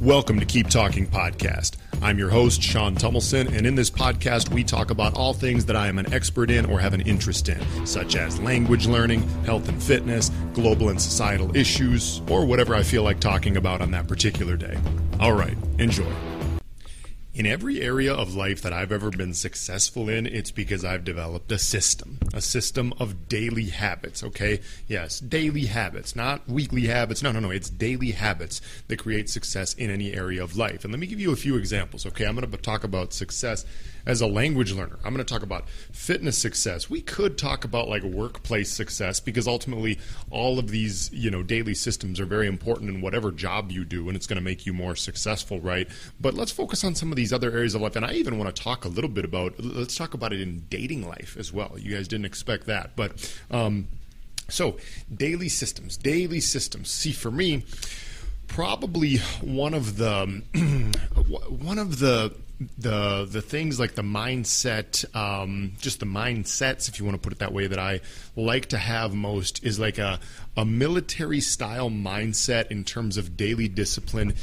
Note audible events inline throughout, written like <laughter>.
Welcome to Keep Talking Podcast. I'm your host, Sean Tumilson, and in this podcast, we talk about all things that I am an expert in or have an interest in, such as language learning, health and fitness, global and societal issues, or whatever I feel like talking about on that particular day. All right, enjoy. In every area of life that I've ever been successful in, it's because I've developed a system, a system of daily habits, okay? Yes, daily habits, not weekly habits. No, no, no. It's daily habits that create success in any area of life. And let me give you a few examples, okay? I'm going to talk about success as a language learner. I'm going to talk about fitness success. We could talk about like workplace success because ultimately all of these, you know, daily systems are very important in whatever job you do and it's going to make you more successful, right? But let's focus on some of these other areas of life and I even want to talk a little bit about let's talk about it in dating life as well. You guys didn't expect that, but um so daily systems, daily systems. See for me, probably one of the <clears throat> one of the the the things like the mindset, um, just the mindsets, if you want to put it that way, that I like to have most is like a a military style mindset in terms of daily discipline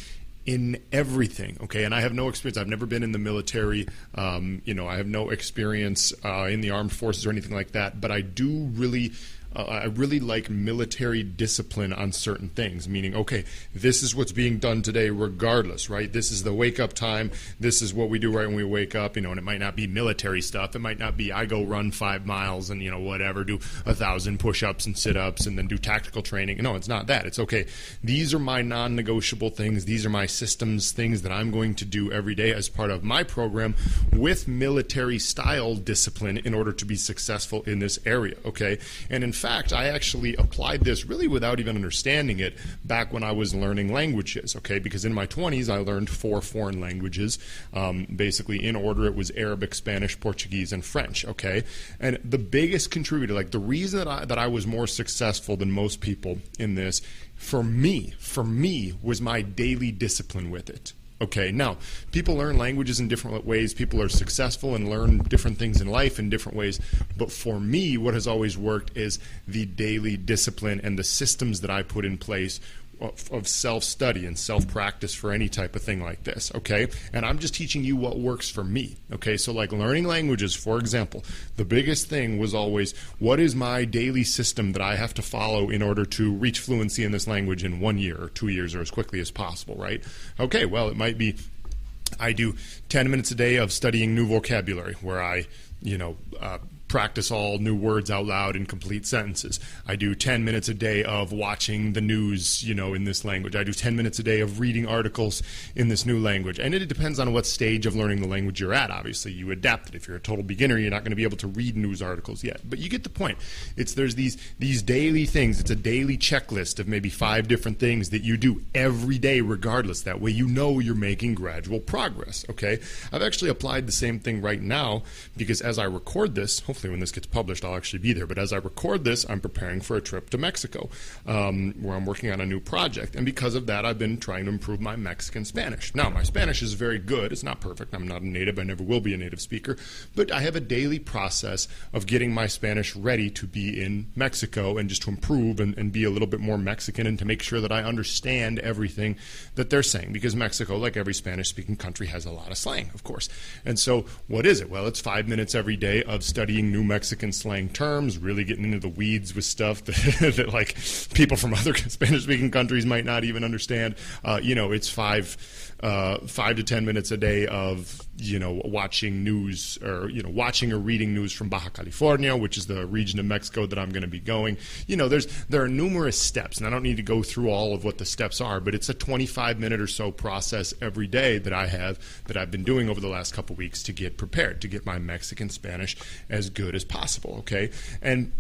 in everything. Okay, and I have no experience. I've never been in the military. Um, you know, I have no experience uh, in the armed forces or anything like that. But I do really uh, I really like military discipline on certain things, meaning, okay, this is what's being done today, regardless, right? This is the wake up time. This is what we do right when we wake up, you know, and it might not be military stuff. It might not be I go run five miles and, you know, whatever, do a thousand push ups and sit ups and then do tactical training. No, it's not that. It's okay. These are my non negotiable things. These are my systems, things that I'm going to do every day as part of my program with military style discipline in order to be successful in this area, okay? And in fact, fact, I actually applied this really without even understanding it back when I was learning languages, okay? Because in my 20s, I learned four foreign languages. Um, basically, in order, it was Arabic, Spanish, Portuguese, and French, okay? And the biggest contributor, like the reason that I, that I was more successful than most people in this, for me, for me, was my daily discipline with it. Okay, now people learn languages in different ways. People are successful and learn different things in life in different ways. But for me, what has always worked is the daily discipline and the systems that I put in place of, of self study and self practice for any type of thing like this, okay? And I'm just teaching you what works for me, okay? So, like learning languages, for example, the biggest thing was always what is my daily system that I have to follow in order to reach fluency in this language in one year or two years or as quickly as possible, right? Okay, well, it might be I do 10 minutes a day of studying new vocabulary where I, you know, uh, practice all new words out loud in complete sentences. I do 10 minutes a day of watching the news, you know, in this language. I do 10 minutes a day of reading articles in this new language. And it depends on what stage of learning the language you're at, obviously. You adapt it. If you're a total beginner, you're not going to be able to read news articles yet. But you get the point. It's there's these these daily things. It's a daily checklist of maybe five different things that you do every day regardless. That way you know you're making gradual progress, okay? I've actually applied the same thing right now because as I record this, hopefully when this gets published, I'll actually be there. But as I record this, I'm preparing for a trip to Mexico, um, where I'm working on a new project. And because of that, I've been trying to improve my Mexican Spanish. Now, my Spanish is very good. It's not perfect. I'm not a native. I never will be a native speaker. But I have a daily process of getting my Spanish ready to be in Mexico and just to improve and, and be a little bit more Mexican and to make sure that I understand everything that they're saying. Because Mexico, like every Spanish speaking country, has a lot of slang, of course. And so, what is it? Well, it's five minutes every day of studying New Mexican slang terms, really getting into the weeds with stuff <laughs> that, that like people from other <laughs> Spanish-speaking countries might not even understand. Uh, you know, it's five uh, five to ten minutes a day of you know watching news or you know watching or reading news from Baja California, which is the region of Mexico that I'm going to be going. You know, there's there are numerous steps, and I don't need to go through all of what the steps are, but it's a 25 minute or so process every day that I have that I've been doing over the last couple weeks to get prepared to get my Mexican Spanish as good as possible. Okay, and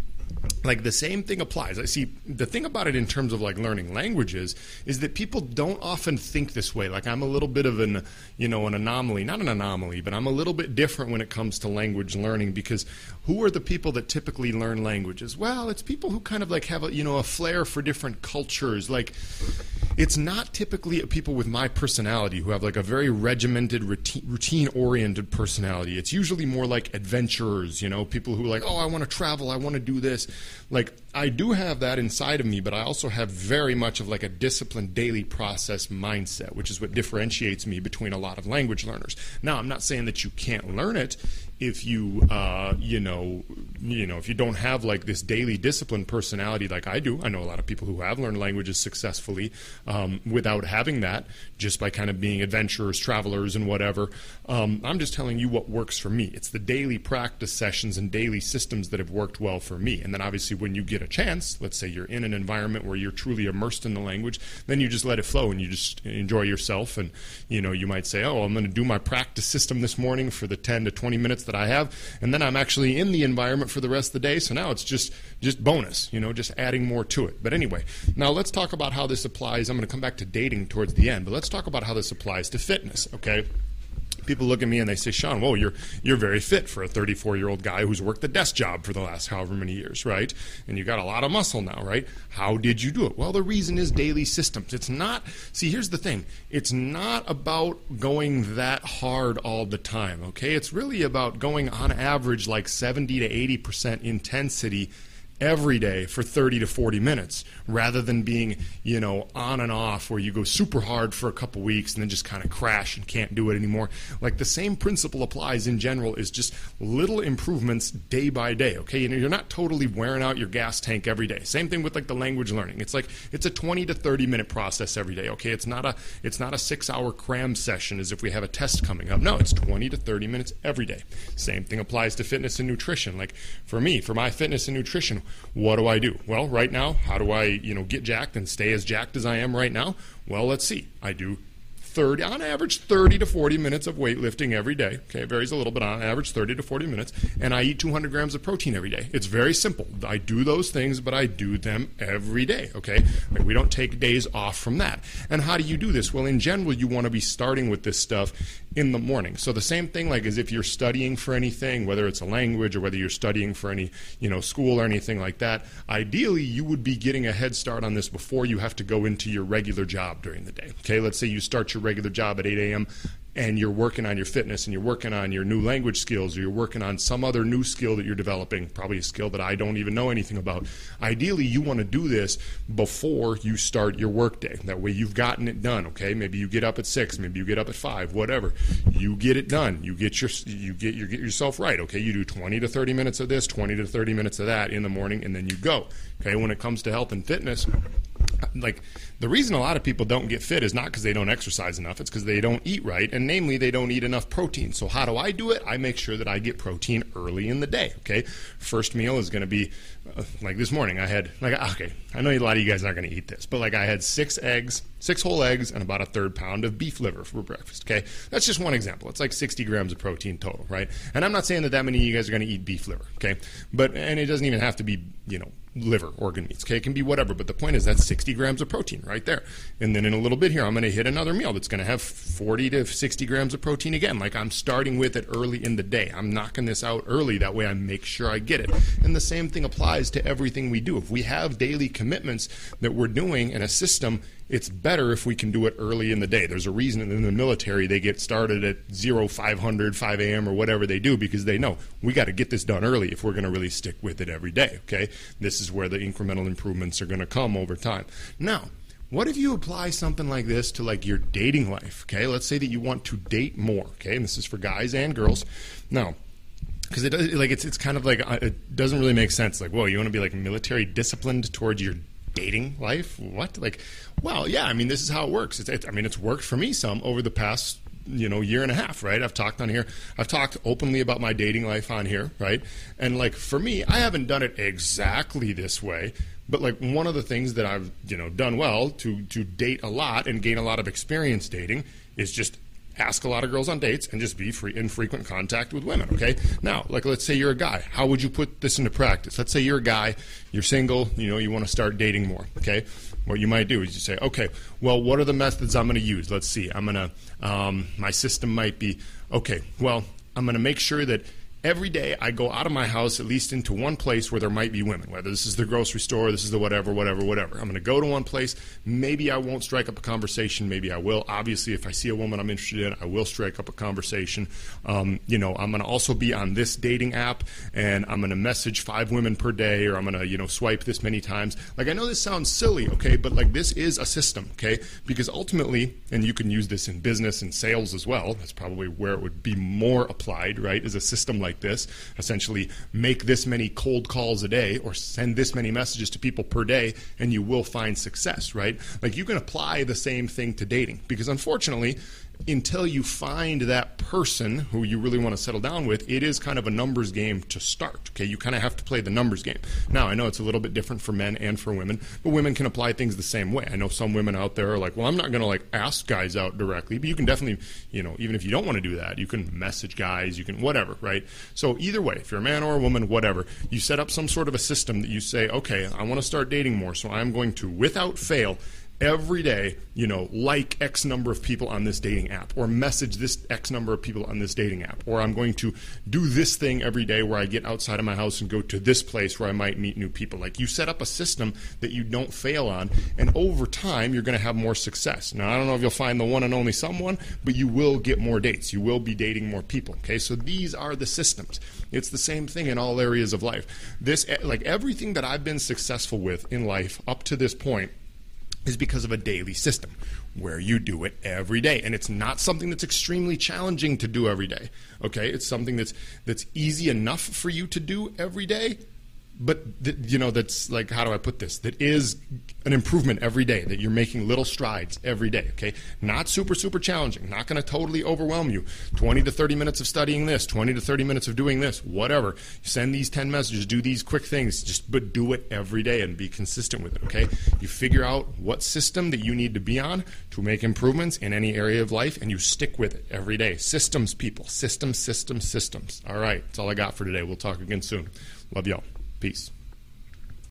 like the same thing applies. I see the thing about it in terms of like learning languages is that people don't often think this way. Like I'm a little bit of an, you know, an anomaly, not an anomaly, but I'm a little bit different when it comes to language learning because who are the people that typically learn languages? Well, it's people who kind of like have a, you know, a flair for different cultures. Like it's not typically people with my personality who have like a very regimented, routine oriented personality. It's usually more like adventurers, you know, people who are like, oh, I want to travel, I want to do this this, like I do have that inside of me, but I also have very much of like a disciplined daily process mindset, which is what differentiates me between a lot of language learners. Now, I'm not saying that you can't learn it if you uh, you know you know if you don't have like this daily discipline personality like I do. I know a lot of people who have learned languages successfully um, without having that, just by kind of being adventurers, travelers, and whatever. Um, I'm just telling you what works for me. It's the daily practice sessions and daily systems that have worked well for me. And then obviously when you get a chance, let's say you're in an environment where you're truly immersed in the language, then you just let it flow and you just enjoy yourself. And you know you might say, oh, I'm going to do my practice system this morning for the 10 to 20 minutes that I have, and then I'm actually in the environment for the rest of the day. So now it's just just bonus, you know, just adding more to it. But anyway, now let's talk about how this applies. I'm going to come back to dating towards the end, but let's talk about how this applies to fitness. Okay people look at me and they say, Sean, whoa, you're you're very fit for a 34 year old guy who's worked the desk job for the last however many years, right? And you got a lot of muscle now, right? How did you do it? Well, the reason is daily systems. It's not. See, here's the thing. It's not about going that hard all the time. Okay, it's really about going on average like 70 to 80 percent intensity every day for 30 to 40 minutes rather than being you know on and off where you go super hard for a couple weeks and then just kind of crash and can't do it anymore. Like the same principle applies in general is just little improvements day by day okay? You know you're not totally wearing out your gas tank every day. Same thing with like the language learning. It's like it's a 20 to 30 minute process every day okay? It's not a it's not a 6 hour cram session as if we have a test coming up. No it's 20 to 30 minutes every day. Same thing applies to fitness and nutrition. Like for me for my fitness and nutrition what do I do? Well, right now, how do I, you know, get jacked and stay as jacked as I am right now? Well, let's see. I do 30, on average, 30 to 40 minutes of weightlifting every day. Okay, it varies a little, but on average, 30 to 40 minutes. And I eat 200 grams of protein every day. It's very simple. I do those things, but I do them every day. Okay, we don't take days off from that. And how do you do this? Well, in general, you want to be starting with this stuff in the morning. So the same thing, like as if you're studying for anything, whether it's a language or whether you're studying for any, you know, school or anything like that. Ideally, you would be getting a head start on this before you have to go into your regular job during the day. Okay, let's say you start your regular job at 8 a.m and you're working on your fitness and you're working on your new language skills or you're working on some other new skill that you're developing, probably a skill that I don't even know anything about. Ideally, you want to do this before you start your workday. That way you've gotten it done, okay? Maybe you get up at 6, maybe you get up at 5, whatever. You get it done. You get your you get you get yourself right, okay? You do 20 to 30 minutes of this, 20 to 30 minutes of that in the morning and then you go. Okay? When it comes to health and fitness, like the reason a lot of people don't get fit is not because they don't exercise enough it's because they don't eat right and namely they don't eat enough protein. So how do i do it? I make sure that i get protein early in the day okay? First meal is going to be uh, like this morning i had like okay i know a lot of you guys aren't going to eat this but like i had six eggs six whole eggs and about a third pound of beef liver for breakfast okay that's just one example it's like 60 grams of protein total right and i'm not saying that that many of you guys are going to eat beef liver okay but and it doesn't even have to be you know liver organ meats. Okay, it can be whatever, but the point is that's 60 grams of protein right there. And then in a little bit here, I'm going to hit another meal that's going to have 40 to 60 grams of protein again. Like I'm starting with it early in the day. I'm knocking this out early. That way I make sure I get it. And the same thing applies to everything we do. If we have daily commitments that we're doing in a system, it's better if we can do it early in the day. There's a reason in the military they get started at 0, 500, 5 a.m. or whatever they do because they know we got to get this done early if we're going to really stick with it every day. Okay, this is where the incremental improvements are going to come over time. Now, what if you apply something like this to like your dating life? Okay, let's say that you want to date more. Okay, and this is for guys and girls. Now, because it does like it's it's kind of like uh, it doesn't really make sense. Like, whoa, you want to be like military disciplined towards your dating life? What? Like, well, yeah. I mean, this is how it works. It's, it, I mean, it's worked for me some over the past you know year and a half right i've talked on here i've talked openly about my dating life on here right and like for me i haven't done it exactly this way but like one of the things that i've you know done well to to date a lot and gain a lot of experience dating is just ask a lot of girls on dates and just be free in frequent contact with women okay? Now like let's say you're a guy. How would you put this into practice? Let's say you're a guy you're single you know you want to start dating more okay? What you might do is you say okay well what are the methods i'm going to use? Let's see i'm going to um, my system might be okay well i'm going to make sure that every day I go out of my house at least into one place where there might be women, whether this is the grocery store, this is the whatever, whatever, whatever. I'm going to go to one place. Maybe I won't strike up a conversation. Maybe I will. Obviously, if I see a woman I'm interested in, I will strike up a conversation. Um, you know, I'm going to also be on this dating app and I'm going to message five women per day or I'm going to, you know, swipe this many times. Like, I know this sounds silly, okay, but like this is a system, okay? Because ultimately, and you can use this in business and sales as well, that's probably where it would be more applied, right? Is a system like this. Essentially, make this many cold calls a day or send this many messages to people per day and you will find success, right? Like, you can apply the same thing to dating because unfortunately, until you find that person who you really want to settle down with, it is kind of a numbers game to start. Okay, you kind of have to play the numbers game. Now, I know it's a little bit different for men and for women, but women can apply things the same way. I know some women out there are like, well, I'm not going to like ask guys out directly, but you can definitely, you know, even if you don't want to do that, you can message guys, you can whatever, right? So either way, if you're a man or a woman, whatever, you set up some sort of a system that you say, okay, I want to start dating more, so I'm going to, without fail, every day, you know, like X number of people on this dating app, or message this X number of people on this dating app, or I'm going to do this thing every day where I get outside of my house and go to this place where I might meet new people. Like you set up a system that you don't fail on, and over time, you're going to have more success. Now, I don't know if you'll find the one and only someone, but you will get more dates. You will be dating more people. Okay, so these are the systems. It's the same thing in all areas of life. This, like everything that I've been successful with in life up to this point, is because of a daily system where you do it every day. And it's not something that's extremely challenging to do every day okay? It's something that's that's easy enough for you to do every day but th- you know that's like how do i put this? That is an improvement every day that you're making little strides every day okay? Not super super challenging not going to totally overwhelm you. 20 to 30 minutes of studying this 20 to 30 minutes of doing this whatever. Send these 10 messages do these quick things just but do it every day and be consistent with it okay? You figure out what system that you need to be on to make improvements in any area of life and you stick with it every day. Systems people. Systems systems systems. All right that's all i got for today. We'll talk again soon. Love y'all Peace.